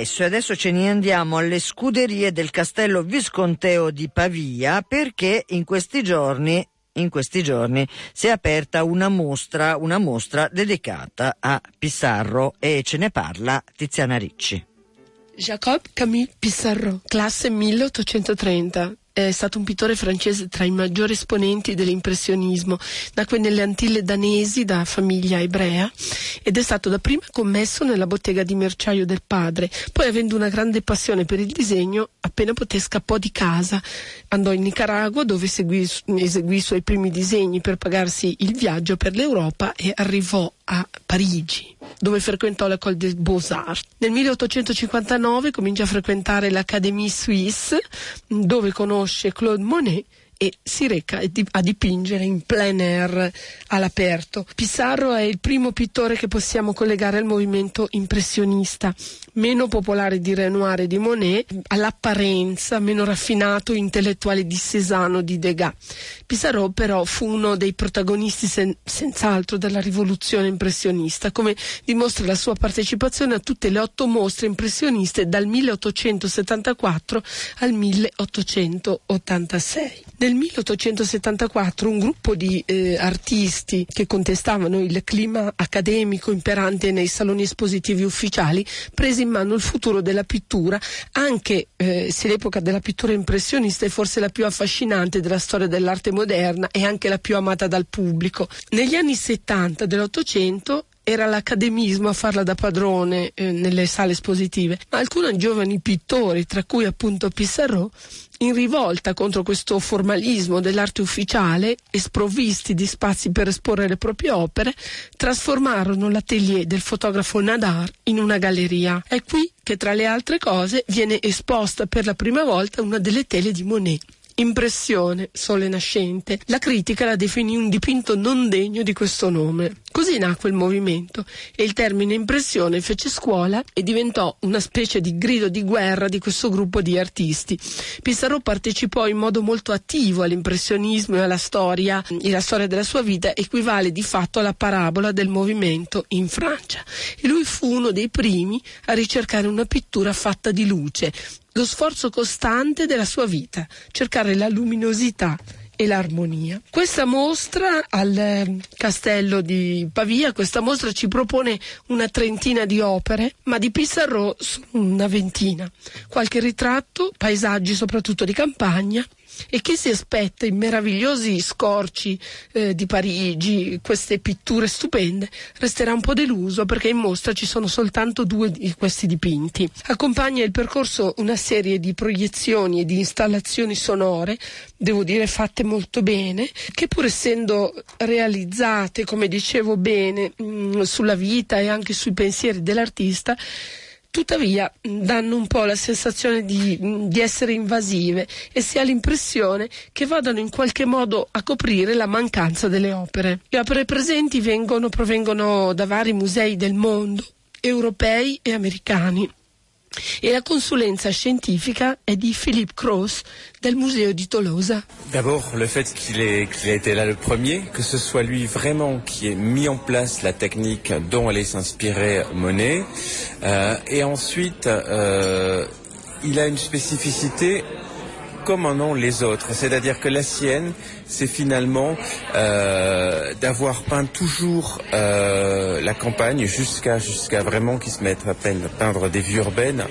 Adesso, adesso ce ne andiamo alle scuderie del castello visconteo di Pavia perché in questi giorni in questi giorni si è aperta una mostra, una mostra dedicata a Pissarro e ce ne parla Tiziana Ricci. Jacob Camille Pissarro, classe 1830, è stato un pittore francese tra i maggiori esponenti dell'impressionismo. Nacque nelle Antille danesi da famiglia ebrea ed è stato dapprima commesso nella bottega di merciaio del padre. Poi, avendo una grande passione per il disegno, appena poté scappò di casa. Andò in Nicaragua dove eseguì, eseguì i suoi primi disegni per pagarsi il viaggio per l'Europa e arrivò a Parigi, dove frequentò l'École des Beaux-Arts. Nel 1859 comincia a frequentare l'Académie Suisse, dove dimanche chez Claude Monet. E si reca a dipingere in plein air all'aperto. Pissarro è il primo pittore che possiamo collegare al movimento impressionista, meno popolare di Renoir e di Monet, all'apparenza meno raffinato intellettuale di Cézanne o di Degas. Pissarro però fu uno dei protagonisti sen- senz'altro della rivoluzione impressionista, come dimostra la sua partecipazione a tutte le otto mostre impressioniste dal 1874 al 1886. Nel 1874 un gruppo di eh, artisti che contestavano il clima accademico imperante nei saloni espositivi ufficiali prese in mano il futuro della pittura, anche eh, se l'epoca della pittura impressionista è forse la più affascinante della storia dell'arte moderna e anche la più amata dal pubblico. Negli anni 70 dell'Ottocento era l'accademismo a farla da padrone eh, nelle sale espositive, ma alcuni giovani pittori, tra cui appunto Pissarro, in rivolta contro questo formalismo dell'arte ufficiale e sprovvisti di spazi per esporre le proprie opere, trasformarono l'atelier del fotografo Nadar in una galleria. È qui che tra le altre cose viene esposta per la prima volta una delle tele di Monet. Impressione, sole nascente. La critica la definì un dipinto non degno di questo nome. Così nacque il movimento e il termine impressione fece scuola e diventò una specie di grido di guerra di questo gruppo di artisti. Pissarro partecipò in modo molto attivo all'impressionismo e alla storia e la storia della sua vita equivale di fatto alla parabola del movimento in Francia. E lui fu uno dei primi a ricercare una pittura fatta di luce, lo sforzo costante della sua vita, cercare la luminosità e l'armonia. Questa mostra al eh, castello di Pavia, questa mostra ci propone una trentina di opere, ma di Pissarro una ventina. Qualche ritratto, paesaggi soprattutto di campagna, e chi si aspetta i meravigliosi scorci eh, di Parigi, queste pitture stupende, resterà un po' deluso perché in mostra ci sono soltanto due di questi dipinti. Accompagna il percorso una serie di proiezioni e di installazioni sonore, devo dire fatte molto bene, che pur essendo realizzate, come dicevo bene, mh, mm, sulla vita e anche sui pensieri dell'artista, tuttavia danno un po' la sensazione di, di, essere invasive e si ha l'impressione che vadano in qualche modo a coprire la mancanza delle opere. Le opere presenti vengono, provengono da vari musei del mondo, europei e americani e la consulenza scientifica è di Philippe Cross del museo di Tolosa. D'abord, le fait qu'il qu a été là le premier, que ce soit lui vraiment qui ait mis en place la technique dont allait s'inspirer Monet, euh, et ensuite, euh, il a une spécificité comme en ont les autres. C'est-à-dire que la sienne, c'est finalement euh, d'avoir peint toujours euh, la campagne jusqu'à jusqu'à vraiment qu'ils se mettent à peine peindre des vies urbaines.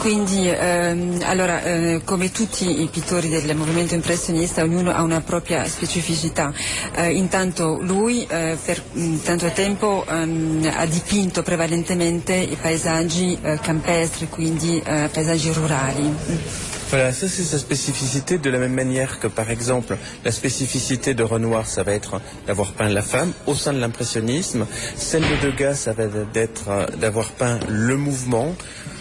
Quindi, ehm, allora, eh, come tutti i pittori del movimento impressionista, ognuno ha una propria specificità. Eh, intanto lui eh, per mh, tanto tempo ehm, ha dipinto prevalentemente i paesaggi eh, campestri, quindi eh, paesaggi rurali. Voilà, ça c'est sa spécificité, de la même manière que par exemple la spécificité de Renoir, ça va être d'avoir peint la femme au sein de l'impressionnisme, celle de Degas, ça va être euh, d'avoir peint le mouvement,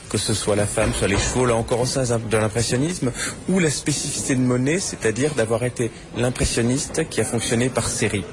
que ce soit la femme, soit les chevaux, là encore au sein de l'impressionnisme, ou la spécificité de Monet, c'est-à-dire d'avoir été l'impressionniste qui a fonctionné par série.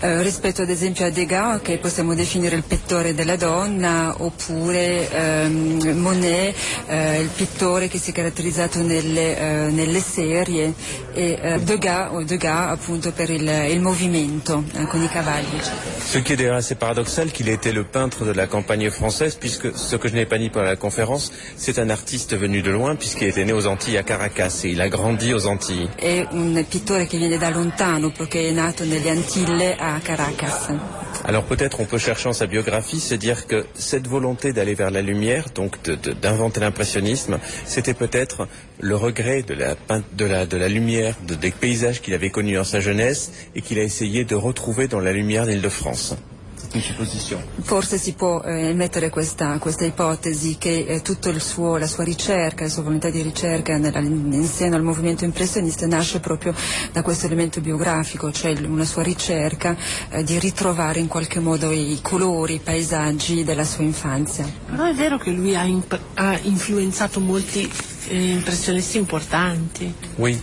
Eh, rispetto ad esempio a Degas che possiamo definire il pittore della donna oppure ehm, Monet eh, il pittore che si è caratterizzato nelle, eh, nelle serie e eh, Degas, o Degas appunto per il, il movimento eh, con i cavalli. Ce qui est d'ailleurs assez paradoxal qu'il ait été le peintre de la campagne française puisque ce que je n'ai pas dit pendant la conférence c'est un artiste venu de loin puisqu'il était né aux Antilles à Caracas et il a grandi aux Antilles. È un pittore che viene da lontano perché è nato nelle Antille a Caracas. Alors peut-être on peut chercher en sa biographie se dire que cette volonté d'aller vers la lumière, donc d'inventer l'impressionnisme, c'était peut-être le regret de la, pein- de la, de la lumière, de- des paysages qu'il avait connus dans sa jeunesse et qu'il a essayé de retrouver dans la lumière d'Île-de-France. C'est une supposition. Forse si può eh, emettere questa, questa ipotesi che eh, tutta la sua ricerca, la sua volontà di ricerca nella- in seno al movimento impressionista nasce proprio da questo elemento biografico, cioè una sua ricerca eh, di ritrovare in qualche modo i colori, i paesaggi della sua infanzia. Però è vero che lui ha, imp- ha influenzato molti eh, impressionisti importanti. Oui.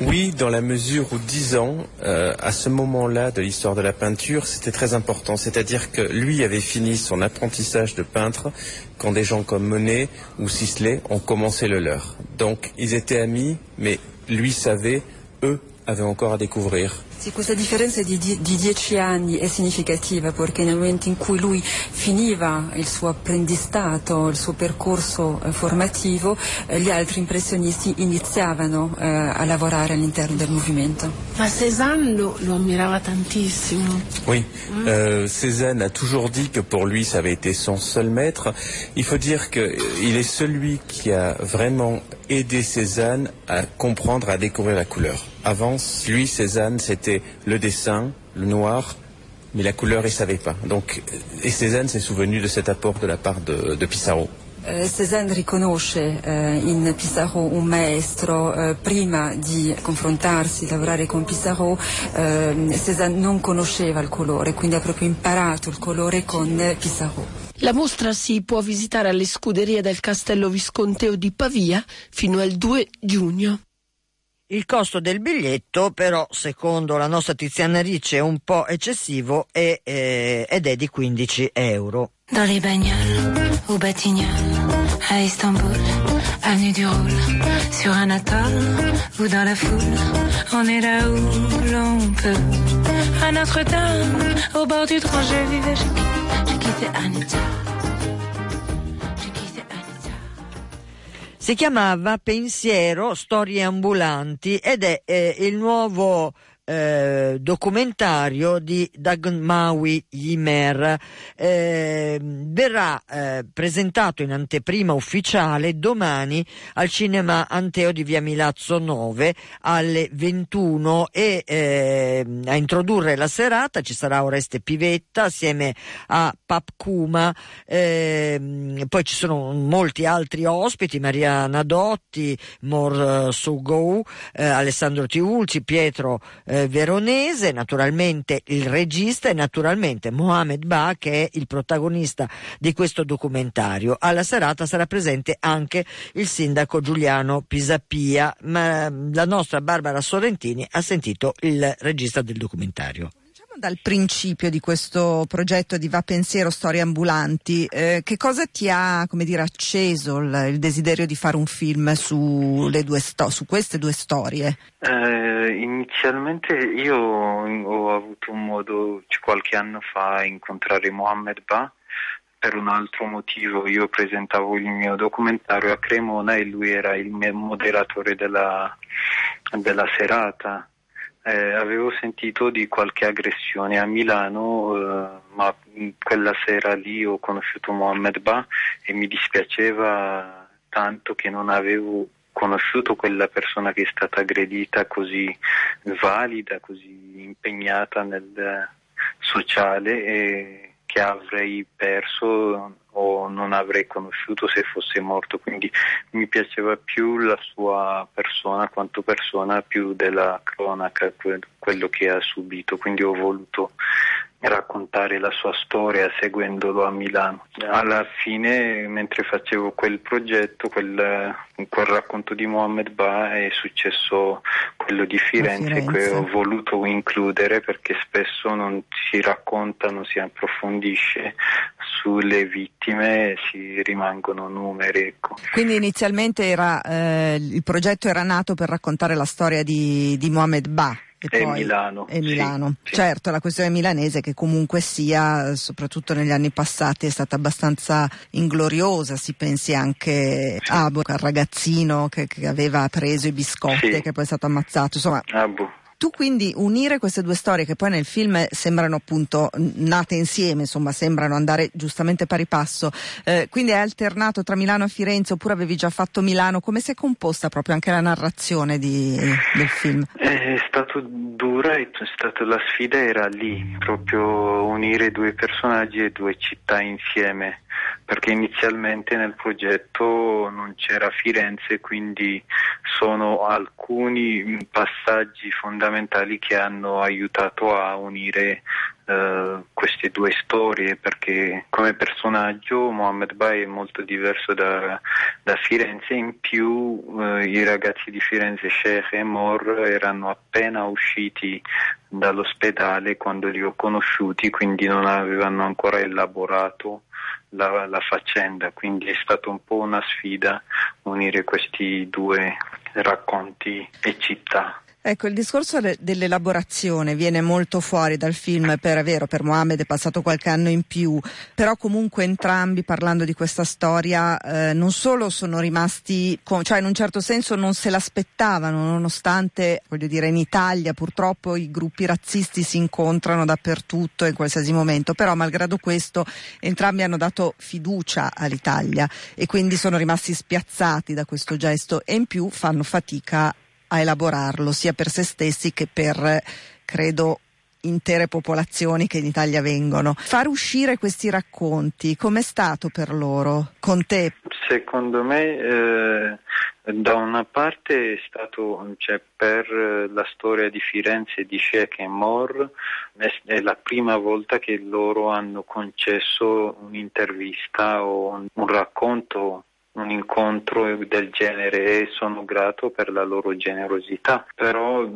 Oui, dans la mesure où 10 ans, euh, à ce moment-là de l'histoire de la peinture, c'était très important. C'est-à-dire que lui avait fini son apprentissage de peintre quand des gens comme Monet ou Sisley ont commencé le leur. Donc ils étaient amis, mais lui savait, eux avaient encore à découvrir. Sì, questa differenza di, di dieci anni è significativa perché nel momento in cui lui finiva il suo apprendistato, il suo percorso eh, formativo, eh, gli altri impressionisti iniziavano eh, a lavorare all'interno del movimento. Ma Cézanne lo, lo ammirava tantissimo. Oui, euh, Cézanne a toujours dit que pour lui ça avait été son seul maître. Il faut dire qu'il est celui qui a vraiment aidé Cézanne à comprendre, à découvrir la couleur. Avant, lui, Cézanne, c'était le dessin, le noir, mais la couleur, il savait pas. Donc, et Cézanne s'est souvenu de cet apport de la part de, de Pissarro. Eh, Cézanne riconosce eh, in Pissarro un maestro, eh, prima di confrontarsi, lavorare con Pissarro, eh, Cézanne non conosceva il colore, quindi ha proprio imparato il colore con Pissarro. La mostra si può visitare alle scuderie del Castello Visconteo di Pavia fino al 2 giugno. Il costo del biglietto, però, secondo la nostra Tiziana Ricci, è un po' eccessivo e, eh, ed è di 15 euro. Dans les bagnoles, au Batignolles, à Istanbul, avenue du Roule, sur un atoll ou dans la foule, on est là où l'on peut. À Notre-Dame, au bord du Grand, je vivais. J'ai quitté Anita. Si chiamava Pensiero, Storie ambulanti ed è eh, il nuovo eh, documentario di Dagmawi Yimer. Eh, verrà eh, presentato in anteprima ufficiale domani al Cinema Anteo di Via Milazzo 9 alle 21 e eh, a introdurre la serata ci sarà Oreste Pivetta assieme a Pap Kuma, ehm, poi ci sono molti altri ospiti, Mariana Dotti, Mor eh, Sugou, Alessandro Tiulci, Pietro eh, Veronese, naturalmente il regista e naturalmente Mohamed Ba che è il protagonista di questo documentario. Alla serata sarà presente anche il sindaco Giuliano Pisapia, ma la nostra Barbara Sorrentini ha sentito il regista del documentario. Dal principio di questo progetto di Va Pensiero Storie Ambulanti. Eh, che cosa ti ha, dire, acceso il, il desiderio di fare un film due sto- su queste due storie? Eh, inizialmente io ho avuto un modo qualche anno fa incontrare Mohammed Ba per un altro motivo. Io presentavo il mio documentario a Cremona e lui era il moderatore della, della serata. Eh, avevo sentito di qualche aggressione a Milano, eh, ma quella sera lì ho conosciuto Mohammed Ba e mi dispiaceva tanto che non avevo conosciuto quella persona che è stata aggredita così valida, così impegnata nel eh, sociale e che avrei perso o non avrei conosciuto se fosse morto. Quindi mi piaceva più la sua persona quanto persona più della cronaca, que- quello che ha subito. Quindi ho voluto raccontare la sua storia seguendolo a Milano. Alla fine, mentre facevo quel progetto, quel, quel racconto di Mohammed Ba, è successo quello di Firenze, Firenze, che ho voluto includere perché spesso non si racconta, non si approfondisce sulle vittime, si rimangono numeri. Ecco. Quindi inizialmente era, eh, il progetto era nato per raccontare la storia di, di Mohammed Ba. E, e Milano. E Milano. Sì, certo, la questione milanese che comunque sia, soprattutto negli anni passati, è stata abbastanza ingloriosa, si pensi anche a Abu, al ragazzino che, che, aveva preso i biscotti e che poi è stato ammazzato, insomma... Abu. Tu quindi unire queste due storie che poi nel film sembrano appunto nate insieme, insomma sembrano andare giustamente pari passo, eh, quindi hai alternato tra Milano e Firenze oppure avevi già fatto Milano, come si è composta proprio anche la narrazione di, del film? È stato dura, è stato, la sfida era lì, proprio unire due personaggi e due città insieme perché inizialmente nel progetto non c'era Firenze, quindi sono alcuni passaggi fondamentali che hanno aiutato a unire uh, queste due storie, perché come personaggio Mohammed Bay è molto diverso da, da Firenze, in più uh, i ragazzi di Firenze, Sheikh e Mor, erano appena usciti dall'ospedale quando li ho conosciuti, quindi non avevano ancora elaborato la, la faccenda, quindi è stata un po' una sfida unire questi due racconti e città. Ecco, il discorso de- dell'elaborazione viene molto fuori dal film, per vero, per Mohammed è passato qualche anno in più, però comunque entrambi parlando di questa storia eh, non solo sono rimasti, con, cioè in un certo senso non se l'aspettavano, nonostante, voglio dire, in Italia purtroppo i gruppi razzisti si incontrano dappertutto in qualsiasi momento, però malgrado questo entrambi hanno dato fiducia all'Italia e quindi sono rimasti spiazzati da questo gesto e in più fanno fatica a elaborarlo sia per se stessi che per, credo, intere popolazioni che in Italia vengono. Far uscire questi racconti, com'è stato per loro, con te? Secondo me eh, da una parte è stato, cioè, per la storia di Firenze di Sheikh e Mor, è, la prima volta che loro hanno concesso un'intervista o un racconto un incontro del genere e sono grato per la loro generosità, però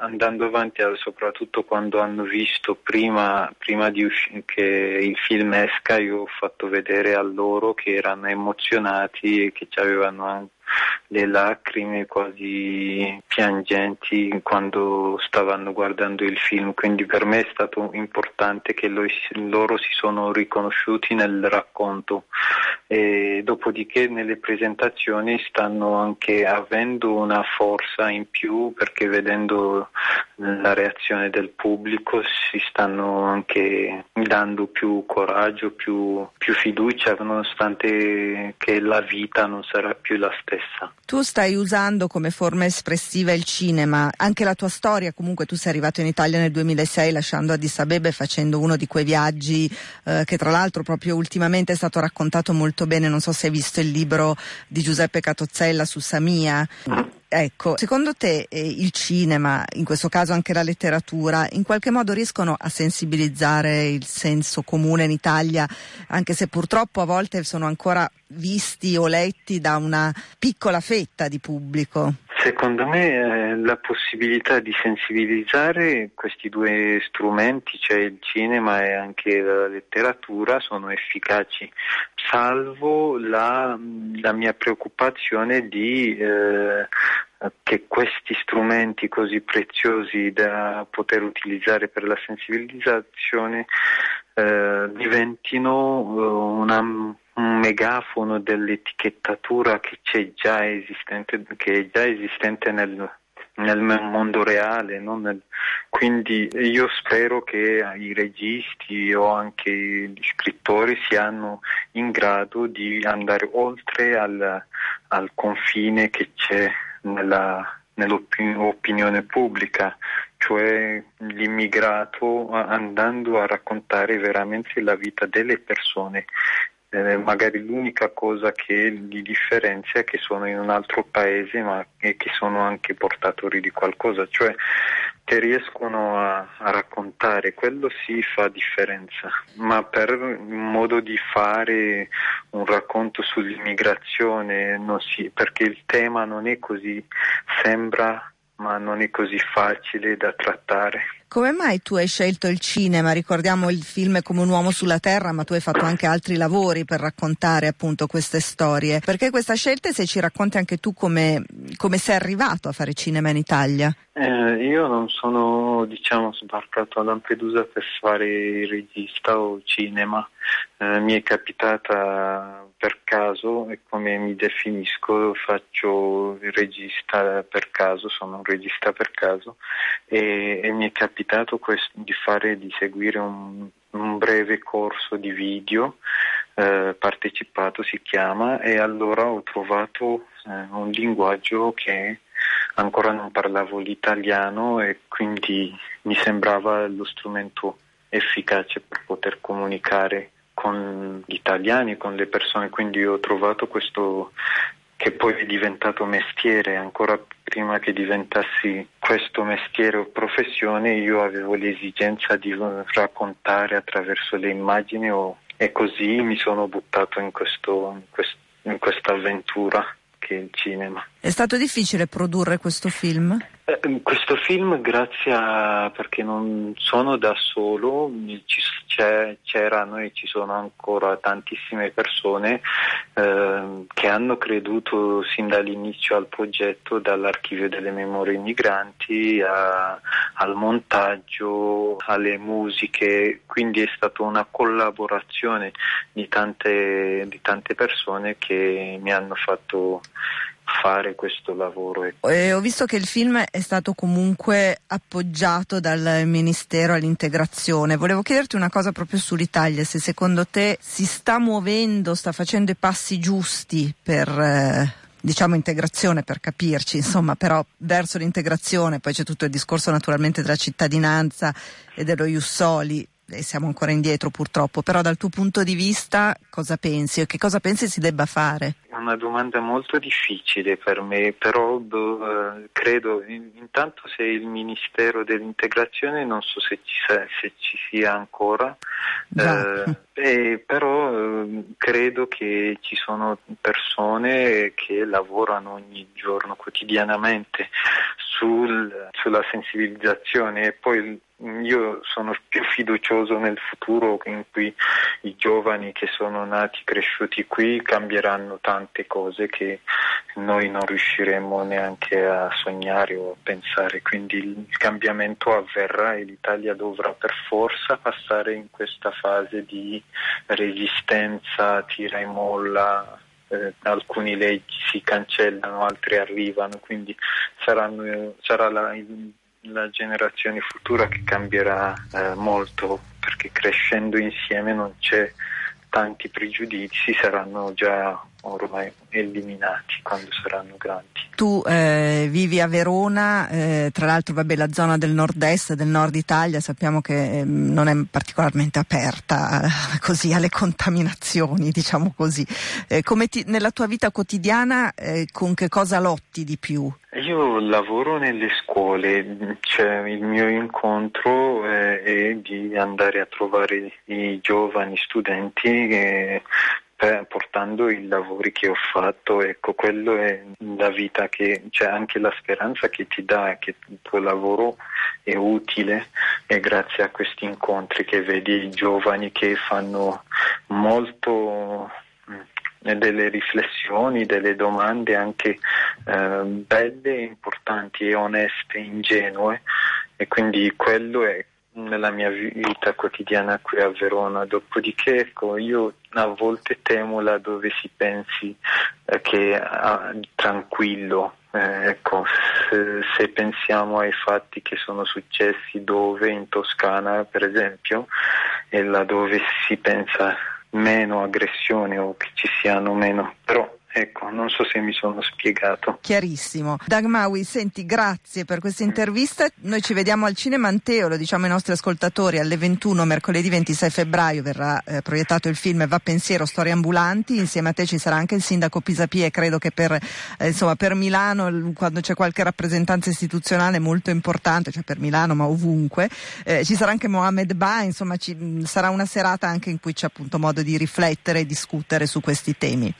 andando avanti soprattutto quando hanno visto prima, prima usci- che il film esca io ho fatto vedere a loro che erano emozionati e che avevano anche le lacrime quasi piangenti quando stavano guardando il film, quindi per me è stato importante che loro si sono riconosciuti nel racconto e dopodiché nelle presentazioni stanno anche avendo una forza in più perché vedendo la reazione del pubblico si stanno anche dando più coraggio, più, più fiducia nonostante che la vita non sarà più la stessa. Tu stai usando come forma espressiva il cinema, anche la tua storia, comunque tu sei arrivato in Italia nel 2006 lasciando Addis Abeba e facendo uno di quei viaggi eh, che tra l'altro proprio ultimamente è stato raccontato molto bene, non so se hai visto il libro di Giuseppe Catozzella su Samia. Ecco, secondo te eh, il cinema, in questo caso anche la letteratura, in qualche modo riescono a sensibilizzare il senso comune in Italia, anche se purtroppo a volte sono ancora visti o letti da una piccola fetta di pubblico? Secondo me eh, la possibilità di sensibilizzare questi due strumenti, cioè il cinema e anche la letteratura, sono efficaci, salvo la, la mia preoccupazione di eh, che questi strumenti così preziosi da poter utilizzare per la sensibilizzazione eh, diventino uh, una, un megafono dell'etichettatura che, c'è già esistente, che è già esistente nel, nel mondo reale. Nel... Quindi io spero che i registi o anche gli scrittori siano in grado di andare oltre al, al confine che c'è nell'opinione pubblica, cioè l'immigrato andando a raccontare veramente la vita delle persone. Eh, magari l'unica cosa che li differenzia è che sono in un altro paese ma e che sono anche portatori di qualcosa, cioè che riescono a, a, raccontare, quello sì fa differenza, ma per un modo di fare un racconto sull'immigrazione, si, perché il tema non è così, sembra ma non è così facile da trattare. Come mai tu hai scelto il cinema? Ricordiamo il film come un uomo sulla terra, ma tu hai fatto anche altri lavori per raccontare appunto queste storie. Perché questa scelta e se ci racconti anche tu come, come sei arrivato a fare cinema in Italia? Eh, io non sono diciamo sbarcato a Lampedusa per fare il regista o cinema, eh, mi è capitata per caso e come mi definisco faccio il regista per caso, sono un regista per caso. E, e mi è capitato questo, di fare, di seguire un, un breve corso di video eh, partecipato si chiama e allora ho trovato eh, un linguaggio che ancora non parlavo l'italiano e quindi mi sembrava lo strumento efficace per poter comunicare con gli italiani, con le persone, quindi ho trovato questo che poi è diventato mestiere, ancora prima che diventassi questo mestiere o professione io avevo l'esigenza di raccontare attraverso le immagini o, e così mi sono buttato in, questo, in, quest, in questa avventura che è il cinema. È stato difficile produrre questo film? Eh, questo film, grazie a perché non sono da solo, c'erano e ci sono ancora tantissime persone eh, che hanno creduto sin dall'inizio al progetto, dall'archivio delle memorie migranti a, al montaggio, alle musiche, quindi è stata una collaborazione di tante, di tante persone che mi hanno fatto fare questo lavoro. Eh, ho visto che il film è stato comunque appoggiato dal Ministero all'integrazione. Volevo chiederti una cosa proprio sull'Italia, se secondo te si sta muovendo, sta facendo i passi giusti per... Eh, diciamo integrazione per capirci, insomma, però verso l'integrazione, poi c'è tutto il discorso naturalmente della cittadinanza e dello Jussoli, e siamo ancora indietro purtroppo, però dal tuo punto di vista cosa pensi? E che cosa pensi si debba fare? È una domanda molto difficile per me, però eh, credo in, intanto se il Ministero dell'Integrazione non so se ci, se ci sia ancora, eh, eh, però eh, credo che ci sono persone che lavorano ogni giorno, quotidianamente sul, sulla sensibilizzazione. E poi io sono più fiducioso nel futuro in cui i giovani che sono nati, cresciuti qui cambieranno tante cose che noi non riusciremo neanche a sognare o a pensare, quindi il cambiamento avverrà e l'Italia dovrà per forza passare in questa fase di resistenza, tira e molla, eh, alcune leggi si cancellano, altre arrivano, quindi saranno, sarà la, la, generazione futura che cambierà eh, molto perché crescendo insieme non c'è tanti pregiudizi, saranno già ormai eliminati quando saranno grandi. Tu eh, vivi a Verona, eh, tra l'altro vabbè, la zona del nord-est, del nord Italia, sappiamo che eh, non è particolarmente aperta eh, così alle contaminazioni, diciamo così. Eh, come ti, nella tua vita quotidiana eh, con che cosa lotti di più? Io lavoro nelle scuole, cioè il mio incontro è di andare a trovare i giovani studenti per, portando i lavori che ho fatto, ecco, quello è la vita che, cioè anche la speranza che ti dà che il tuo lavoro è utile e grazie a questi incontri che vedi i giovani che fanno molto mm, delle riflessioni, delle domande anche eh, belle, importanti e oneste, ingenue e quindi quello è nella mia vita quotidiana qui a Verona. Dopodiché, ecco, io a volte temo là dove si pensi eh, che ah, tranquillo. Eh, ecco, se, se, pensiamo ai fatti che sono successi dove, in Toscana per esempio, e là dove si pensa meno aggressioni o che ci siano meno, però Ecco, non so se mi sono spiegato. Chiarissimo. Dagmawi, senti, grazie per questa intervista. Noi ci vediamo al Cinema Anteo, lo diciamo ai nostri ascoltatori, alle 21, mercoledì 26 febbraio verrà eh, proiettato il film Va Pensiero, Storie Ambulanti. Insieme a te ci sarà anche il sindaco Pisapia e credo che per, eh, insomma, per Milano, quando c'è qualche rappresentanza istituzionale molto importante, cioè per Milano ma ovunque, eh, ci sarà anche Mohamed Ba, insomma ci, sarà una serata anche in cui c'è appunto modo di riflettere e discutere su questi temi.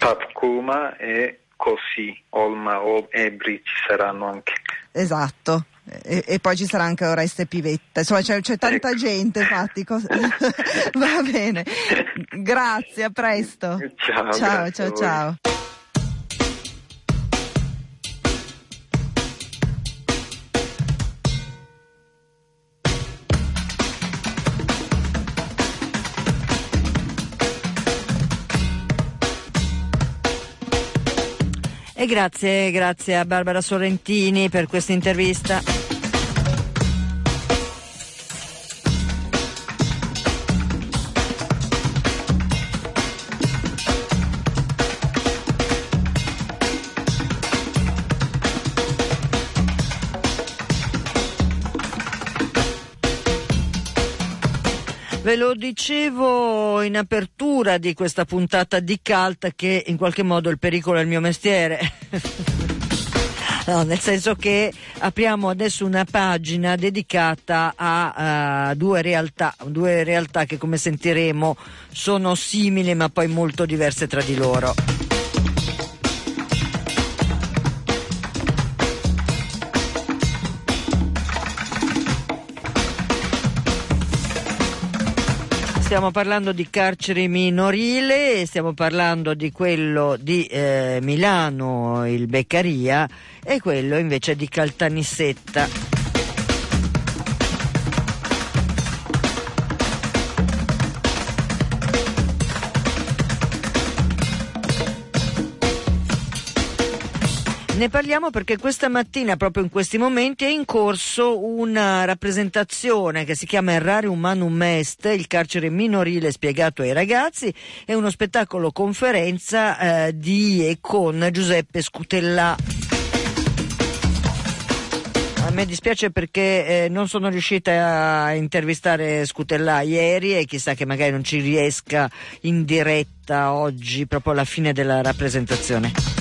E così Olma o Ebri ci saranno anche. Esatto. E, e, poi ci sarà anche Oreste Pivetta, insomma c'è, c'è tanta ecco. gente infatti. Va bene, grazie, a presto. Ciao, ciao, ciao, ciao. E grazie, grazie a Barbara Sorrentini per questa intervista. Ve lo dicevo in apertura di questa puntata di Cult che in qualche modo il pericolo è il mio mestiere. No, nel senso che apriamo adesso una pagina dedicata a uh, due, realtà, due realtà che come sentiremo sono simili ma poi molto diverse tra di loro. Stiamo parlando di carcere minorile, stiamo parlando di quello di eh, Milano, il Beccaria, e quello invece di Caltanissetta. Ne parliamo perché questa mattina, proprio in questi momenti, è in corso una rappresentazione che si chiama Errare Humanum Est, il carcere minorile spiegato ai ragazzi, è uno spettacolo conferenza eh, di e con Giuseppe Scutellà. A me dispiace perché eh, non sono riuscita a intervistare Scutellà ieri e chissà che magari non ci riesca in diretta oggi, proprio alla fine della rappresentazione.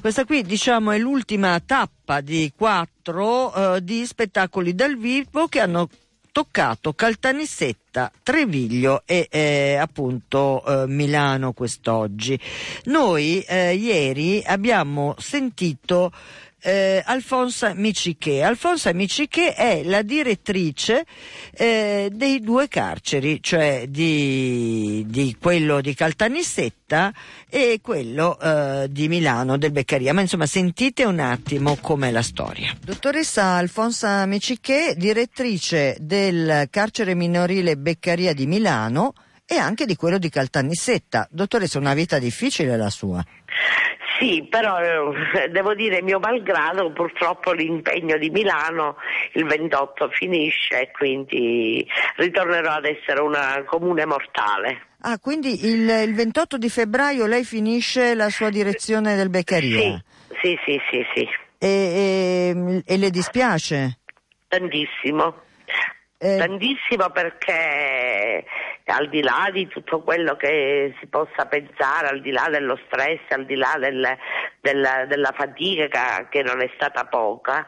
Questa qui diciamo è l'ultima tappa di quattro eh, di spettacoli dal vivo che hanno toccato Caltanissetta, Treviglio e eh, appunto eh, Milano quest'oggi. Noi eh, ieri abbiamo sentito eh, Alfonsa Miciche. Alfonsa Miciche è la direttrice eh, dei due carceri, cioè di, di quello di Caltanissetta e quello eh, di Milano del Beccaria. Ma insomma sentite un attimo com'è la storia. Dottoressa Alfonsa Miciche, direttrice del carcere minorile Beccaria di Milano e anche di quello di Caltanissetta. Dottoressa, una vita difficile la sua. Sì, però eh, devo dire mio malgrado purtroppo l'impegno di Milano il 28 finisce e quindi ritornerò ad essere una comune mortale. Ah, quindi il, il 28 di febbraio lei finisce la sua direzione del Beccaria? Sì, sì, sì, sì. sì. E, e, e, le dispiace? Tantissimo. Eh... Tantissimo perché al di là di tutto quello che si possa pensare, al di là dello stress, al di là del, del, della fatica che, non è stata poca,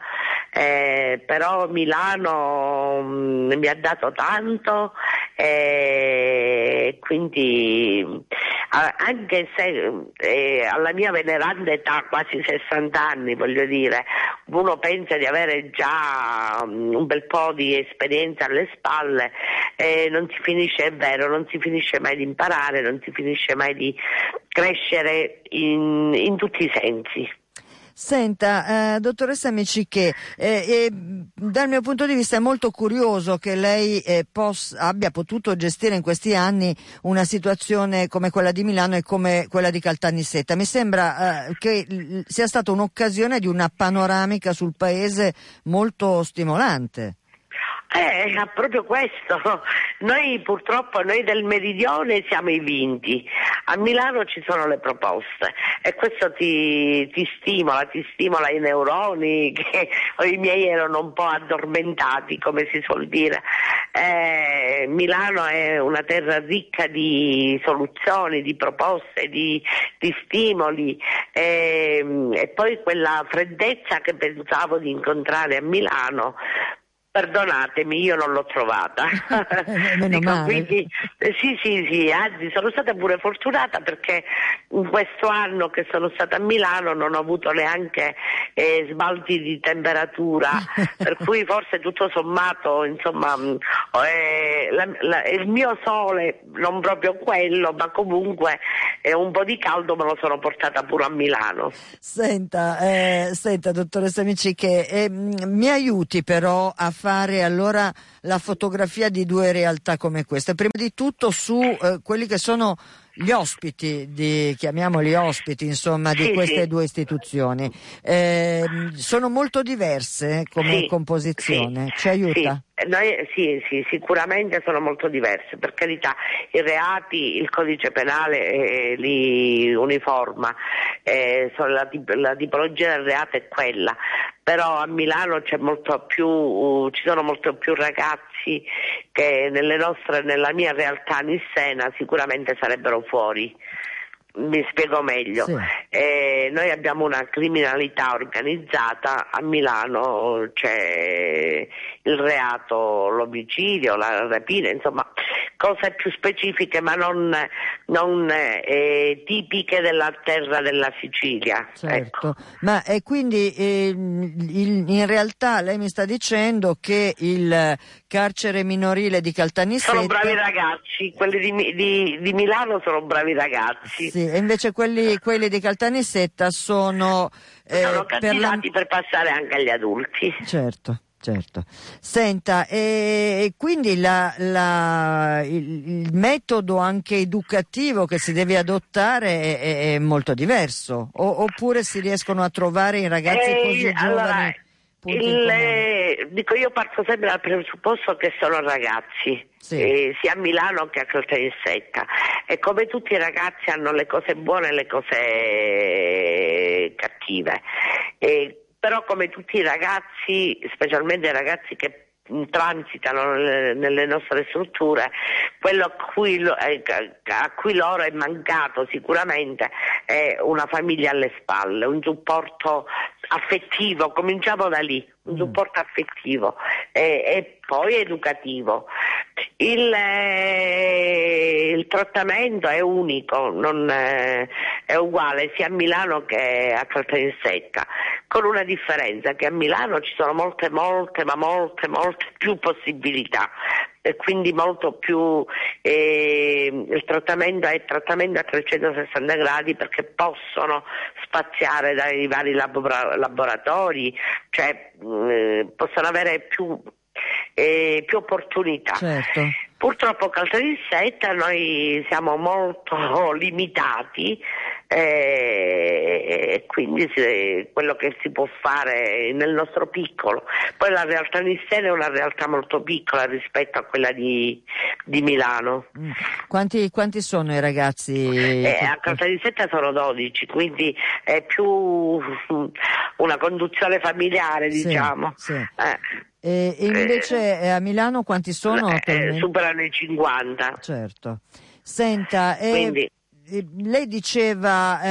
eh, però Milano mh, mm, mi ha dato tanto e eh, quindi anche se eh, alla mia veneranda età, quasi 60 anni, voglio dire, uno pensa di avere già mm, un bel po' di esperienza alle spalle, eh, non si finisce, è vero, non si finisce mai di imparare, non si finisce mai di crescere in, in tutti i sensi. Senta, eh, dottoressa Miciche, eh, eh, dal mio punto di vista è molto curioso che lei eh, poss- abbia potuto gestire in questi anni una situazione come quella di Milano e come quella di Caltanissetta. Mi sembra eh, che sia stata un'occasione di una panoramica sul paese molto stimolante. Eh, proprio questo. Noi purtroppo, noi del meridione siamo i vinti. A Milano ci sono le proposte e questo ti, ti stimola, ti stimola i neuroni che i miei erano un po' addormentati, come si suol dire. Eh, Milano è una terra ricca di soluzioni, di proposte, di, di stimoli eh, e poi quella freddezza che pensavo di incontrare a Milano Perdonatemi, io non l'ho trovata. Dico, quindi, eh, sì, sì, sì, anzi sono stata pure fortunata perché in questo anno che sono stata a Milano non ho avuto neanche eh, sbalzi di temperatura, per cui forse tutto sommato, insomma, mm, eh, la, la, il mio sole, non proprio quello, ma comunque eh, un po' di caldo me lo sono portata pure a Milano. Senta, eh, senta dottoressa Amici, che ehm, mi aiuti però a fare allora la fotografia di due realtà come queste. Prima di tutto su eh, quelli che sono gli ospiti, di, chiamiamoli ospiti insomma, di Sì, queste sì. due istituzioni. Eh, sono molto diverse come Sì, composizione, ci aiuta? Sì. Noi, sì, sì, sicuramente sono molto diverse, per carità, i reati, il codice penale eh, li uniforma, eh, la, la tipologia del reato è quella, però a Milano c'è molto più, uh, ci sono molto più ragazzi che nelle nostre, nella mia realtà nissena sicuramente sarebbero fuori. Mi spiego meglio. Sì. Eh, noi abbiamo una criminalità organizzata, a Milano c'è il reato, l'omicidio, la rapina, insomma cose più specifiche ma non, non, eh, tipiche della terra della Sicilia. Ecco. Certo, ma e quindi ehm, il- in realtà lei mi sta dicendo che il carcere minorile di Caltanissetta Sono bravi ragazzi, quelli di, di- di Milano sono bravi ragazzi. Sì, e invece quelli, quelli di Caltanissetta sono, eh, sono per la... candidati per passare anche agli adulti. Certo, certo. Senta, e, e quindi la- la- il, il metodo anche educativo che si deve adottare è, è- molto diverso, O- oppure si riescono a trovare in ragazzi Eh, così allora, giovani il, eh, dico io parto sempre dal presupposto che sono ragazzi, Sì. eh, sia a Milano che a Caltanissetta e come tutti i ragazzi hanno le cose buone e le cose cattive. Eh, però come tutti i ragazzi, specialmente i ragazzi che mh, transitano nelle, nostre strutture, quello a cui, eh, a cui loro è mancato sicuramente è una famiglia alle spalle, un supporto affettivo, cominciamo da lì, un supporto affettivo e, e poi educativo. Il, eh, il trattamento è unico, non, eh, è uguale sia a Milano che a Caltanissetta, con una differenza che a Milano ci sono molte, molte, ma molte, molte più possibilità e quindi molto più eh, il trattamento è trattamento a 360 gradi perché possono spaziare dai vari labora- laboratori, cioè mh, possono avere più, eh, più opportunità. Certo. Purtroppo Caltanissetta noi siamo molto limitati eh, e quindi si- quello che si può fare nel nostro piccolo. Poi la realtà nissena è una realtà molto piccola rispetto a quella di, di Milano. Mm. Quanti, quanti sono i ragazzi? Eh, a Caltanissetta sono 12, quindi è più una conduzione familiare, Sì, diciamo. sì. Eh, E, invece eh, a Milano quanti sono? eh, attualmente? Superano i 50. Certo. Senta, eh, Quindi- eh, lei diceva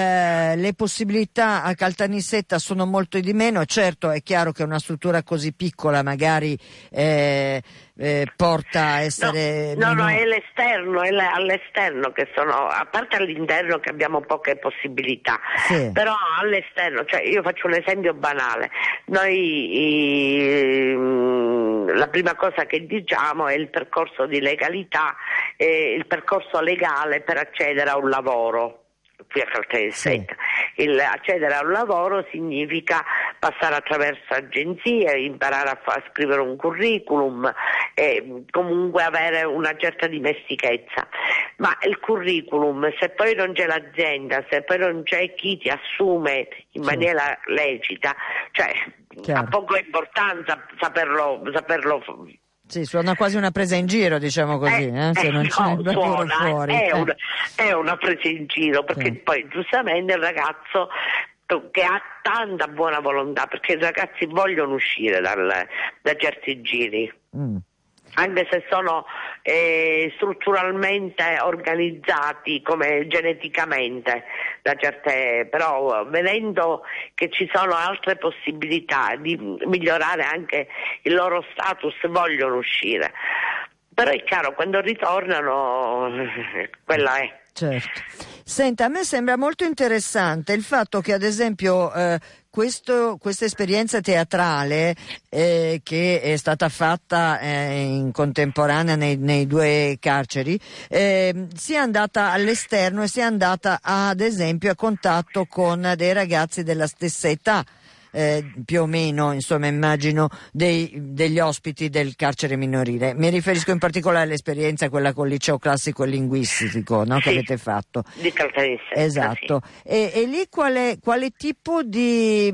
eh, le possibilità a Caltanissetta sono molto di meno, certo è chiaro che una struttura così piccola magari eh, eh, porta a essere... No, no, meno- è l'esterno, è le- all'esterno che sono, a parte all'interno che abbiamo poche possibilità, Sì. però all'esterno, cioè io faccio un esempio banale, noi ehm, la prima cosa che diciamo è il percorso di legalità, eh, il percorso legale per accedere a un lavoro. Qui a Caltanissetta. Il accedere a un lavoro significa passare attraverso agenzie, imparare a, fa- a scrivere un curriculum e comunque avere una certa dimestichezza. Ma il curriculum, se poi non c'è l'azienda, se poi non c'è chi ti assume in Sì. maniera lecita, cioè Chiaro. ha poca importanza saperlo, saperlo Sì, suona quasi una presa in giro, diciamo così, eh, eh? se non c'è no, suona, fuori. È, eh. un, è, una presa in giro, perché sì. poi giustamente il ragazzo che ha tanta buona volontà, perché i ragazzi vogliono uscire dal, da certi giri. Mm anche se sono eh, strutturalmente organizzati come geneticamente da certe, però vedendo che ci sono altre possibilità di migliorare anche il loro status vogliono uscire. Però è chiaro, quando ritornano, quella è. Certo. Senta, a me sembra molto interessante il fatto che ad esempio eh, questo, questa esperienza teatrale eh, che è stata fatta eh, in contemporanea nei, nei due carceri eh, sia andata all'esterno e sia andata ad esempio a contatto con dei ragazzi della stessa età eh, più o meno, insomma, immagino, dei, degli ospiti del carcere minorile. Mi riferisco in particolare all'esperienza, quella col liceo classico e linguistico no? sì, che avete fatto. Di Caltanissetta. Esatto. Sì. E, e, lì quale, quale tipo di...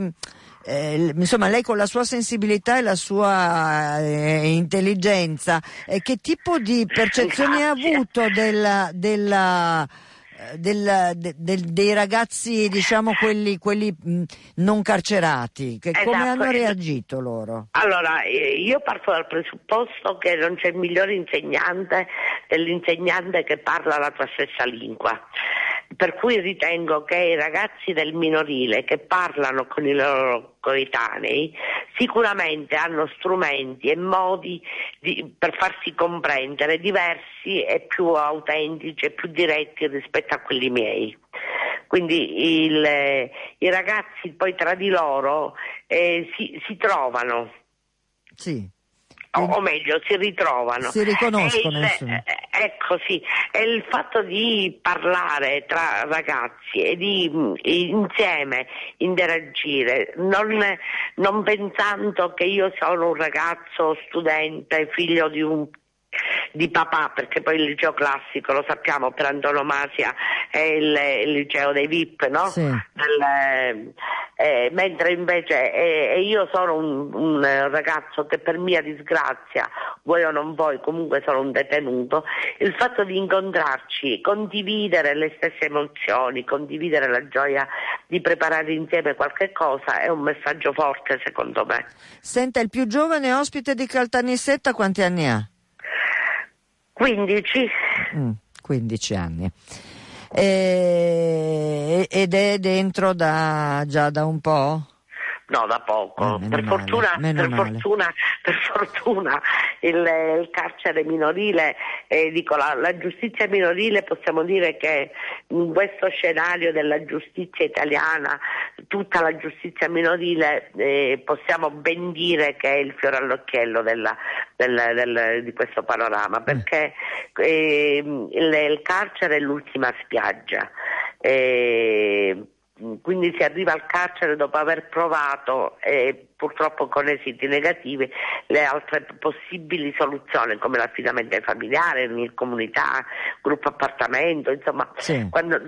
Eh, insomma, lei con la sua sensibilità e la sua eh, intelligenza, eh, che tipo di percezione ha avuto della, della del, de, del, dei ragazzi, diciamo quelli, quelli mh, non carcerati, che, esatto. come hanno reagito loro? Allora, io parto dal presupposto che non c'è migliore insegnante dell'insegnante che parla la tua stessa lingua per cui ritengo che i ragazzi del minorile che parlano con i loro coetanei sicuramente hanno strumenti e modi di, per farsi comprendere diversi e più autentici e più diretti rispetto a quelli miei. Quindi il, i ragazzi poi tra di loro eh, si, si trovano. Sì o, o meglio si ritrovano. Si riconoscono. Il, ecco sì, è il fatto di parlare tra ragazzi e di insieme interagire, non, non pensando che io sono un ragazzo studente, figlio di un di papà, perché poi il liceo classico, lo sappiamo per antonomasia, è il, il liceo dei VIP, no? Sì. Del, eh, mentre invece eh, io sono un, un, ragazzo che per mia disgrazia, voi o non voi, comunque sono un detenuto, il fatto di incontrarci, condividere le stesse emozioni, condividere la gioia di preparare insieme qualche cosa è un messaggio forte secondo me. Senta, il più giovane ospite di Caltanissetta quanti anni ha? 15. Mm, 15 anni. E, ed è dentro da, già da un po'? No, da poco. Eh, per, fortuna, per, fortuna, per, fortuna, il, il carcere minorile, eh, dico, la, la, giustizia minorile possiamo dire che in questo scenario della giustizia italiana, tutta la giustizia minorile eh, possiamo ben dire che è il fiore all'occhiello della, del, del, di questo panorama, perché ehm, il, il, carcere è l'ultima spiaggia. Eh, quindi si arriva al carcere dopo aver provato e purtroppo con esiti negativi le altre possibili soluzioni come l'affidamento ai familiari, comunità, gruppo appartamento, insomma sì. quando,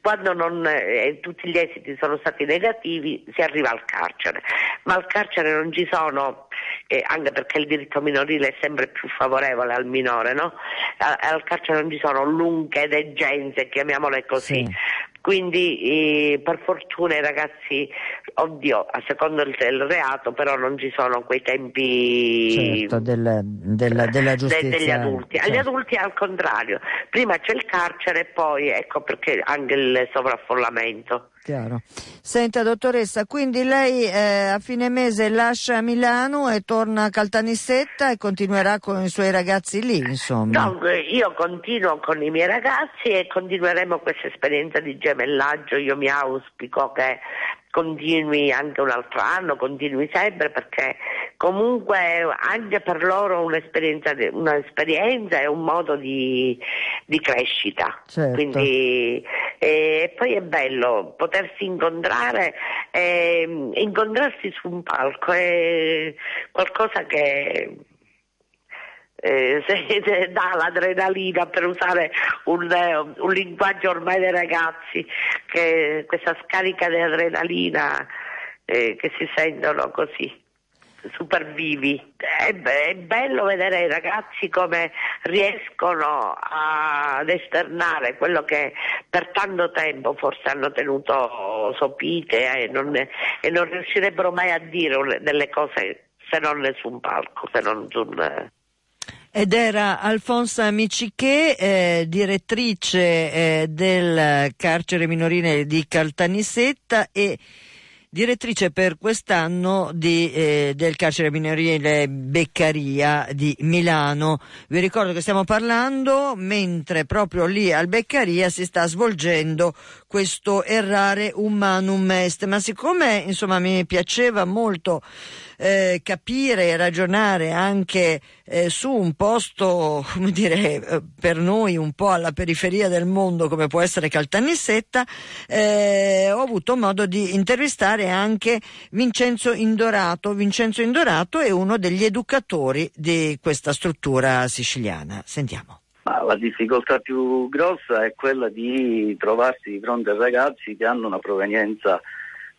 quando non, eh, tutti gli esiti sono stati negativi si arriva al carcere, ma al carcere non ci sono, eh, anche perché il diritto minorile è sempre più favorevole al minore, no? al carcere non ci sono lunghe degenze, chiamiamole così. Sì quindi eh, per fortuna i ragazzi, oddio, a secondo il, reato però non ci sono quei tempi certo, del, del, della giustizia. De, degli adulti. Certo. Agli adulti al contrario, prima c'è il carcere e poi ecco perché anche il sovraffollamento. Chiaro. Senta dottoressa, quindi lei eh, a fine mese lascia Milano e torna a Caltanissetta e continuerà con i suoi ragazzi lì, insomma? No, io continuo con i miei ragazzi e continueremo questa esperienza di gemellaggio. Io mi auspico che continui anche un altro anno, continui sempre perché comunque anche per loro un'esperienza, un'esperienza è un modo di, di crescita. Certo. Quindi, e poi è bello potersi incontrare e incontrarsi su un palco, è qualcosa che eh, se dà l'adrenalina per usare un, un, linguaggio ormai dei ragazzi, che questa scarica di adrenalina eh, che si sentono così. super vivi. È, è, bello vedere i ragazzi come riescono ad esternare quello che per tanto tempo forse hanno tenuto sopite e non, e non riuscirebbero mai a dire delle cose se non su un palco, se non su un ed era Alfonsa Miciché, eh, direttrice eh, del carcere minorile di Caltanissetta e direttrice per quest'anno di, eh, del carcere minorile Beccaria di Milano. Vi ricordo che stiamo parlando mentre proprio lì al Beccaria si sta svolgendo questo errare humanum est, ma siccome insomma mi piaceva molto eh, capire e ragionare anche eh, su un posto, come dire, eh, per noi un po' alla periferia del mondo come può essere Caltanissetta, eh, ho avuto modo di intervistare anche Vincenzo Indorato. Vincenzo Indorato è uno degli educatori di questa struttura siciliana. Sentiamo. Ma la difficoltà più grossa è quella di trovarsi di fronte a ragazzi che hanno una provenienza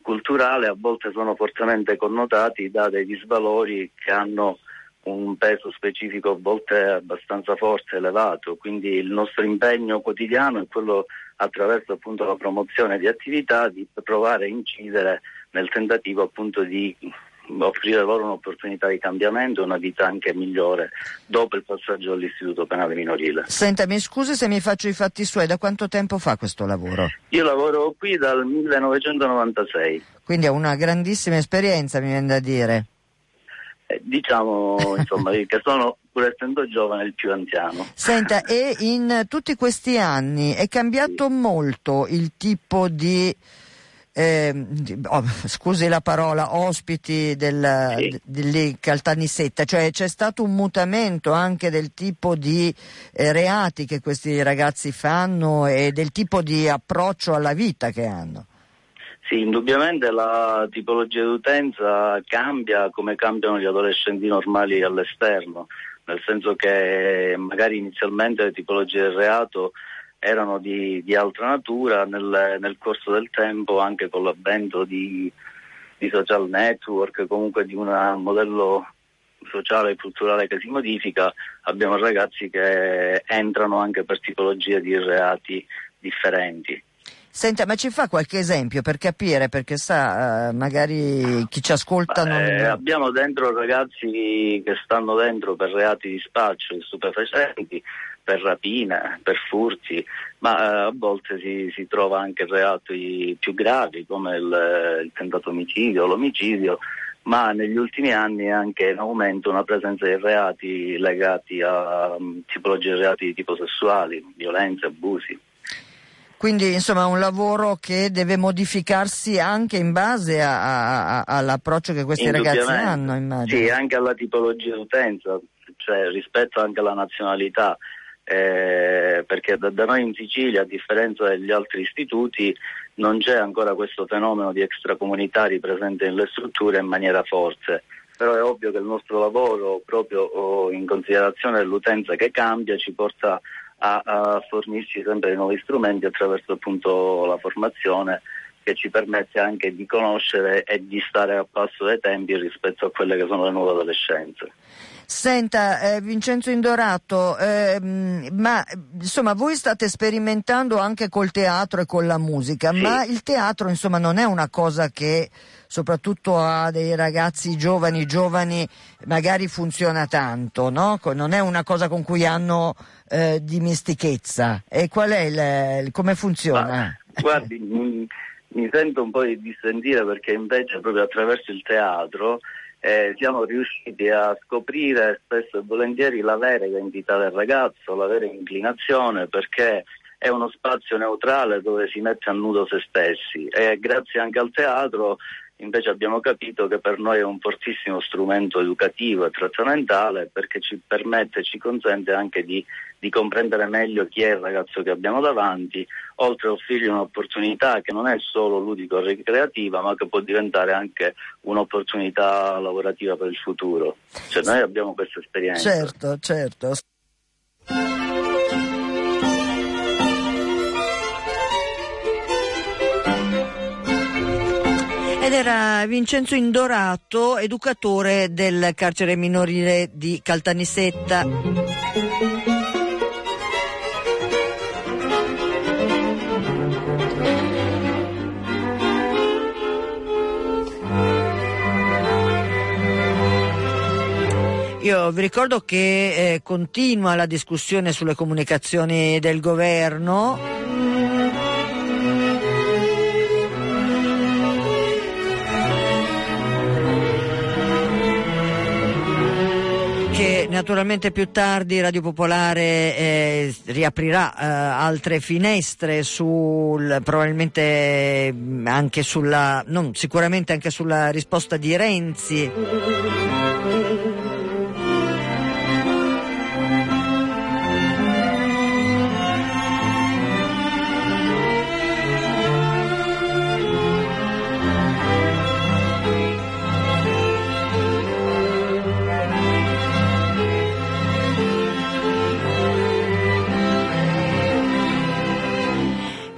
culturale, a volte sono fortemente connotati da dei disvalori che hanno un peso specifico a volte abbastanza forte, elevato, quindi il nostro impegno quotidiano è quello attraverso appunto la promozione di attività di provare a incidere nel tentativo appunto di offrire loro un'opportunità di cambiamento e una vita anche migliore dopo il passaggio all'istituto penale minorile. Senta, mi scusi se mi faccio i fatti suoi, da quanto tempo fa questo lavoro? Io lavoro qui dal 1996. Quindi ha una grandissima esperienza, mi viene da dire. Eh, diciamo insomma che sono pur essendo giovane il più anziano. Senta, e in tutti questi anni è cambiato molto il tipo di eh, oh, scusi la parola, ospiti del, sì. di Caltanissetta, cioè c'è stato un mutamento anche del tipo di eh, reati che questi ragazzi fanno e del tipo di approccio alla vita che hanno. Sì, indubbiamente la tipologia di utenza cambia come cambiano gli adolescenti normali all'esterno, nel senso che magari inizialmente le tipologie del reato erano di, di altra natura, nel, nel, corso del tempo anche con l'avvento di, di social network, comunque di un modello sociale e culturale che si modifica, abbiamo ragazzi che entrano anche per tipologie di reati differenti. Senta, ma ci fa qualche esempio per capire, perché sa, eh, magari chi ci ascolta Beh, non... Abbiamo dentro ragazzi che stanno dentro per reati di spaccio di stupefacenti, per rapina, per furti, ma eh, a volte si, si, trova anche reati più gravi come il, il tentato omicidio, l'omicidio, ma negli ultimi anni è anche in aumento una presenza di reati legati a um, tipologie di reati di tipo sessuali, violenze, abusi. Quindi insomma un lavoro che deve modificarsi anche in base a, a, all'approccio che questi ragazzi hanno, immagino. Sì, anche alla tipologia d'utenza, cioè rispetto anche alla nazionalità eh, perché da, da, noi in Sicilia, a differenza degli altri istituti, non c'è ancora questo fenomeno di extracomunitari presente nelle strutture in maniera forte. Però è ovvio che il nostro lavoro, proprio oh, in considerazione dell'utenza che cambia, ci porta a, a fornirci sempre nuovi strumenti attraverso appunto la formazione che ci permette anche di conoscere e di stare a passo dai tempi rispetto a quelle che sono le nuove adolescenze. Senta, eh, Vincenzo Indorato, eh, ma insomma voi state sperimentando anche col teatro e con la musica, sì. ma il teatro insomma non è una cosa che soprattutto a dei ragazzi giovani, giovani magari funziona tanto, no? Non è una cosa con cui hanno eh, dimestichezza. E qual è il, come funziona? Ma, guardi, mi, mi sento un po' di dissentire perché invece proprio attraverso il teatro eh, siamo riusciti a scoprire spesso e volentieri la vera identità del ragazzo, la vera inclinazione, perché è uno spazio neutrale dove si mette a nudo se stessi. E grazie anche al teatro invece abbiamo capito che per noi è un fortissimo strumento educativo e trattamentale perché ci permette ci consente anche di, di, comprendere meglio chi è il ragazzo che abbiamo davanti, oltre a offrirgli un'opportunità che non è solo ludico-ricreativa ma che può diventare anche un'opportunità lavorativa per il futuro. Cioè noi abbiamo questa esperienza. Certo, certo. Era Vincenzo Indorato, educatore del carcere minorile di Caltanissetta. Io vi ricordo che eh, continua la discussione sulle comunicazioni del governo. Naturalmente più tardi Radio Popolare eh, riaprirà eh, altre finestre sul probabilmente anche sulla non sicuramente anche sulla risposta di Renzi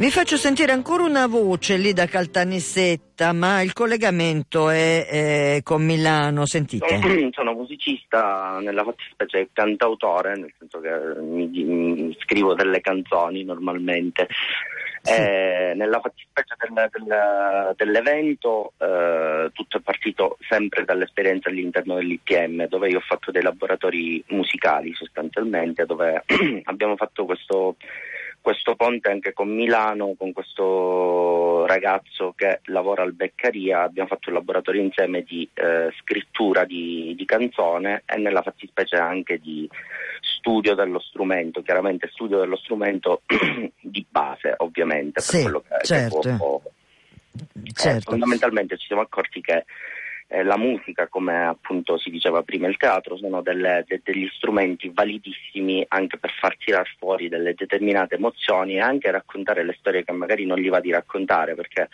Vi faccio sentire ancora una voce lì da Caltanissetta, ma il collegamento è, è con Milano, sentite. Sono musicista, nella fattispecie cantautore, nel senso che mi, mi scrivo delle canzoni normalmente. Sì. Eh, nella fattispecie del, del, dell'evento eh, tutto è partito sempre dall'esperienza all'interno dell'IPM dove io ho fatto dei laboratori musicali sostanzialmente dove abbiamo fatto questo questo ponte anche con Milano, con questo ragazzo che lavora al Beccaria, abbiamo fatto un laboratorio insieme di eh, scrittura di, di, canzone e nella fattispecie anche di studio dello strumento, chiaramente studio dello strumento di base ovviamente, sì, per quello che, certo. che può, certo. Eh, fondamentalmente ci siamo accorti che eh, la musica, come appunto si diceva prima, il teatro, sono delle, de, degli strumenti validissimi anche per far tirar fuori delle determinate emozioni e anche raccontare le storie che magari non gli va di raccontare, perché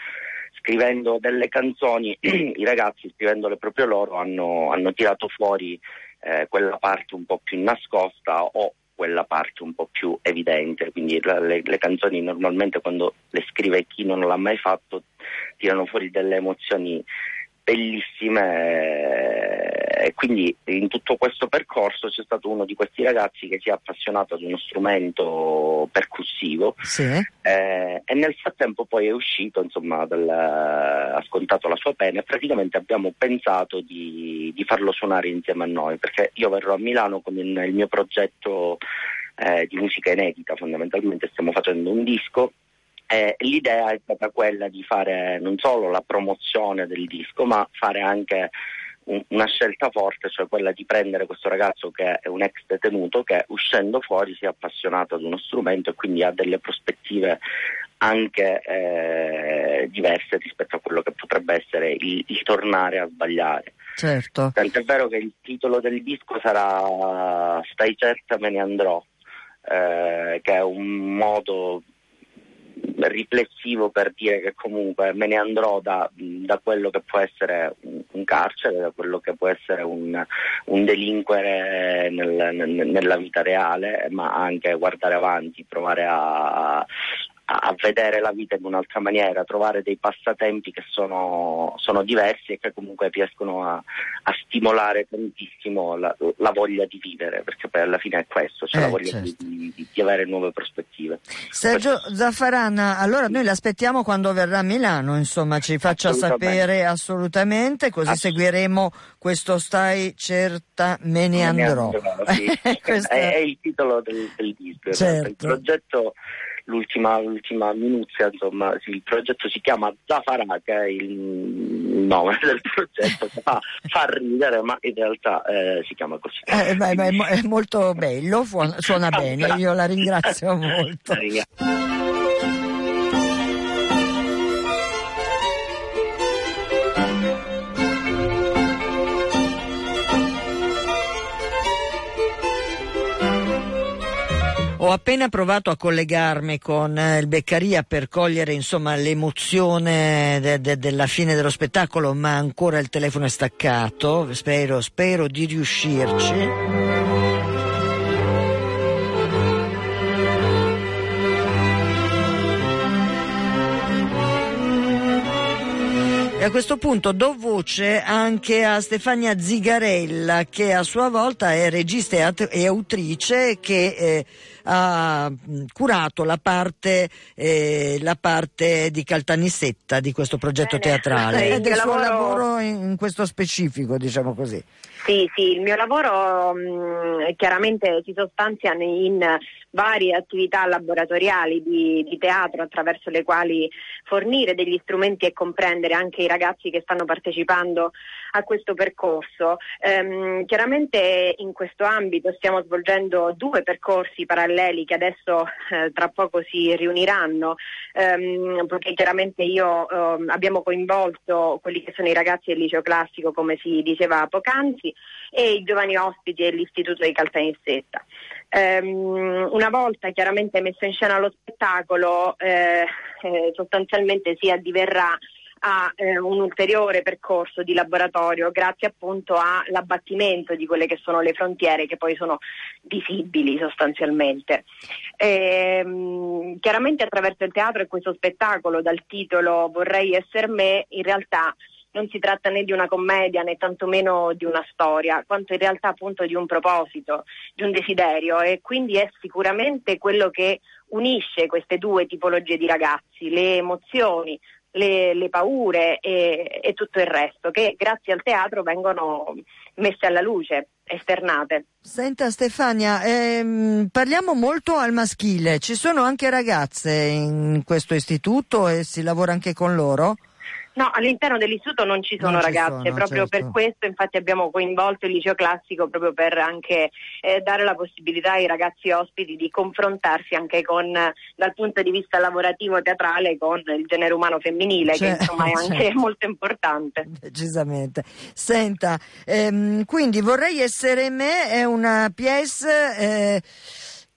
scrivendo delle canzoni i ragazzi, scrivendole proprio loro, hanno, hanno tirato fuori eh, quella parte un po' più nascosta o quella parte un po' più evidente, quindi le, le, canzoni normalmente quando le scrive chi non l'ha mai fatto tirano fuori delle emozioni bellissime e quindi in tutto questo percorso c'è stato uno di questi ragazzi che si è appassionato ad uno strumento percussivo sì. eh, e nel frattempo poi è uscito, insomma, dal, ha scontato la sua pena e praticamente abbiamo pensato di, di, farlo suonare insieme a noi perché io verrò a Milano con il, il mio progetto eh, di musica inedita, fondamentalmente stiamo facendo un disco eh, l'idea è stata quella di fare non solo la promozione del disco, ma fare anche un, una scelta forte, cioè quella di prendere questo ragazzo che è un ex detenuto che uscendo fuori si è appassionato ad uno strumento e quindi ha delle prospettive anche eh, diverse rispetto a quello che potrebbe essere il, il tornare a sbagliare. Certo. Tant'è vero che il titolo del disco sarà Stai certa me ne andrò, eh, che è un modo riflessivo per dire che comunque me ne andrò da, da quello che può essere un, carcere, da quello che può essere un, un delinquere nel, nel, nella vita reale, ma anche guardare avanti, provare a, a vedere la vita in un'altra maniera, trovare dei passatempi che sono, sono diversi e che comunque riescono a, a stimolare tantissimo la, la, voglia di vivere, perché poi alla fine è questo, cioè eh, la voglia certo. di, di, di, avere nuove prospettive. Sergio questo... Zaffarana, allora noi l'aspettiamo quando verrà a Milano, insomma ci faccia assolutamente. sapere assolutamente, così Assolut- seguiremo questo Stai certa me ne andrò. Me ne andrò sì. Questa... è, è, il titolo del, del disco, certo. il progetto l'ultima, l'ultima minuzia, insomma, sì, il progetto si chiama Zafara, che è il nome del progetto, fa, fa ridere, ma in realtà eh, si chiama così. Eh, beh, beh, è molto bello, suona bene, io la ringrazio molto. Ho appena provato a collegarmi con eh, il Beccaria per cogliere insomma, l'emozione de- de- della fine dello spettacolo, ma ancora il telefono è staccato. Spero, spero di riuscirci. E a questo punto do voce anche a Stefania Zigarella, che a sua volta è regista e autrice che eh, ha curato la parte, eh, la parte, di Caltanissetta di questo progetto Bene. teatrale e del suo lavoro in, in questo specifico, diciamo così. Sì, sì, il mio lavoro mh, chiaramente si sostanzia in varie attività laboratoriali di, di, teatro attraverso le quali fornire degli strumenti e comprendere anche i ragazzi che stanno partecipando a questo percorso. Ehm, chiaramente in questo ambito stiamo svolgendo due percorsi paralleli che adesso eh, tra poco si riuniranno, ehm, perché chiaramente io eh, abbiamo coinvolto quelli che sono i ragazzi del liceo classico, come si diceva poc'anzi, e i giovani ospiti dell'Istituto di Caltanissetta. Um, una volta chiaramente messo in scena lo spettacolo, eh, eh, sostanzialmente si addiverrà a eh, un ulteriore percorso di laboratorio grazie appunto all'abbattimento di quelle che sono le frontiere che poi sono visibili sostanzialmente. E, ehm, chiaramente attraverso il teatro e questo spettacolo dal titolo Vorrei essere me, in realtà non si tratta né di una commedia né tantomeno di una storia, quanto in realtà appunto di un proposito, di un desiderio e quindi è sicuramente quello che unisce queste due tipologie di ragazzi, le emozioni, le, le paure e, e, tutto il resto, che grazie al teatro vengono messe alla luce, esternate. Senta Stefania, ehm, parliamo molto al maschile, ci sono anche ragazze in questo istituto e si lavora anche con loro? No, all'interno dell'istituto non ci sono non ragazze, ci sono, proprio certo. per questo infatti abbiamo coinvolto il liceo classico proprio per anche eh, dare la possibilità ai ragazzi ospiti di confrontarsi anche con, dal punto di vista lavorativo teatrale con il genere umano femminile, cioè, che insomma è anche certo. molto importante. Decisamente. Senta, ehm, quindi vorrei essere me, è una pièce... Eh,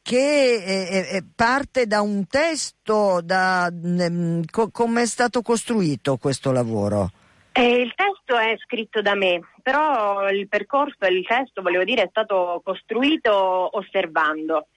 che eh, eh, parte da un testo, da, mm, co- come è stato costruito questo lavoro? Eh, il testo è scritto da me, però il percorso il testo, volevo dire, è stato costruito osservando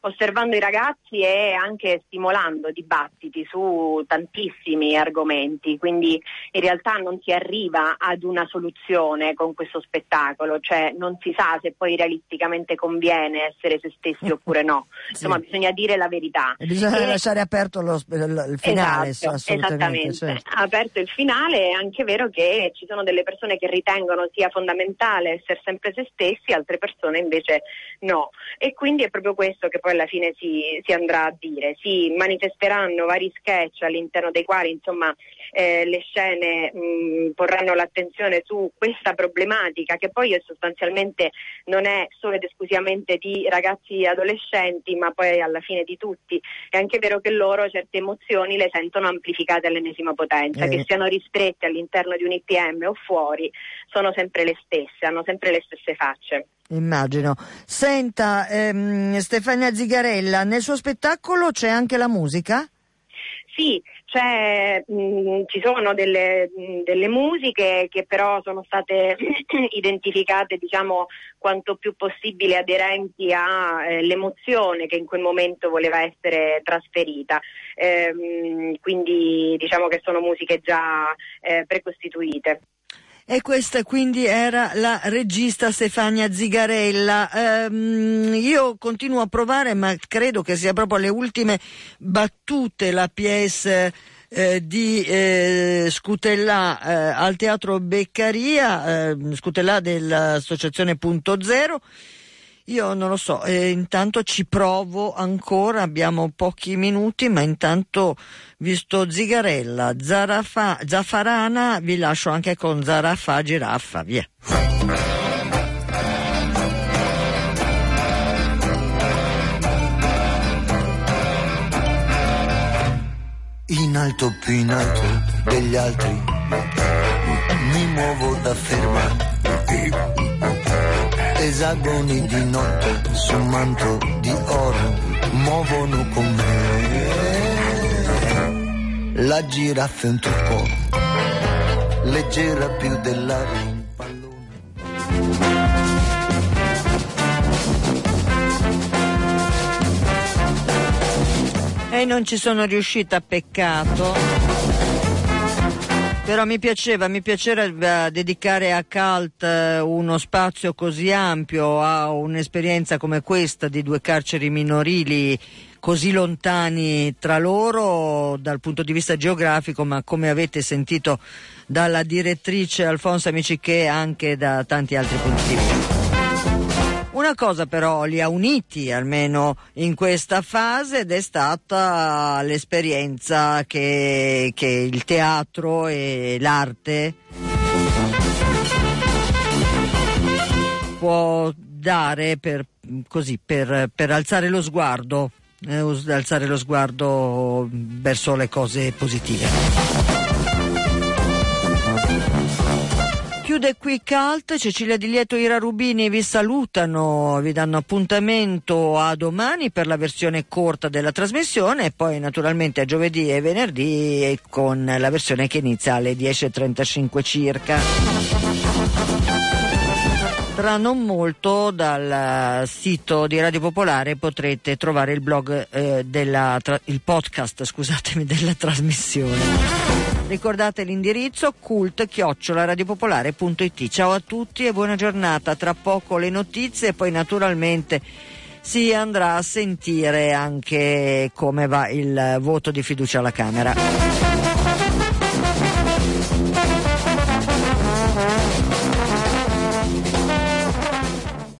osservando i ragazzi e anche stimolando dibattiti su tantissimi argomenti, quindi in realtà non si arriva ad una soluzione con questo spettacolo, cioè non si sa se poi realisticamente conviene essere se stessi oppure no, insomma sì. bisogna dire la verità. E bisogna e... lasciare aperto lo, il finale. Esatto, esattamente, certo. aperto il finale è anche vero che ci sono delle persone che ritengono sia fondamentale essere sempre se stessi, altre persone invece no. E quindi è proprio questo che poi alla fine si, si, andrà a dire. Si manifesteranno vari sketch all'interno dei quali insomma, eh, le scene mh, porranno l'attenzione su questa problematica che poi è sostanzialmente non è solo ed esclusivamente di ragazzi e adolescenti ma poi alla fine di tutti. È anche vero che loro certe emozioni le sentono amplificate all'ennesima potenza, eh. che siano ristrette all'interno di un IPM o fuori, sono sempre le stesse, hanno sempre le stesse facce. Immagino. Senta, ehm, Stefania Zigarella, nel suo spettacolo c'è anche la musica? Sì, mh, ci sono delle, mh, delle, musiche che però sono state identificate diciamo, quanto più possibile aderenti all'emozione eh, che in quel momento voleva essere trasferita. Eh, quindi diciamo che sono musiche già eh, precostituite. E questa quindi era la regista Stefania Zigarella. Ehm, io continuo a provare, ma credo che sia proprio alle ultime battute la pièce eh, di eh, Scutellà eh, al Teatro Beccaria, eh, Scutellà dell'Associazione Punto Zero io non lo so, eh, intanto ci provo ancora, abbiamo pochi minuti, ma intanto visto Zigarella, Zarafa, Zaffarana, vi lascio anche con Zarafa Giraffa, via. In alto più in alto degli altri, mi muovo da ferma esagoni di notte su manto di oro muovono con me. La giraffa è un trucco, leggera più dell'aria in pallone. E non ci sono riuscita, peccato. Però mi piaceva, mi piaceva dedicare a Cult eh, uno spazio così ampio a un'esperienza come questa di due carceri minorili così lontani tra loro dal punto di vista geografico, ma come avete sentito dalla direttrice Alfonso Amiciché anche da tanti altri punti di vista. Una cosa però li ha uniti almeno in questa fase ed è stata l'esperienza che, che il teatro e l'arte può dare per, così, per, per alzare lo sguardo, eh, alzare lo sguardo verso le cose positive. Chiude qui Cult, Cecilia Di Lieto e Ira Rubini vi salutano, vi danno appuntamento a domani per la versione corta della trasmissione e poi naturalmente a giovedì e venerdì con la versione che inizia alle 10.35 circa. Tra non molto dal sito di Radio Popolare potrete trovare il blog eh, della, il podcast, scusatemi, della trasmissione. Ricordate l'indirizzo cult-radiopopolare.it. Ciao a tutti e buona giornata. Tra poco le notizie e poi naturalmente si andrà a sentire anche come va il voto di fiducia alla Camera.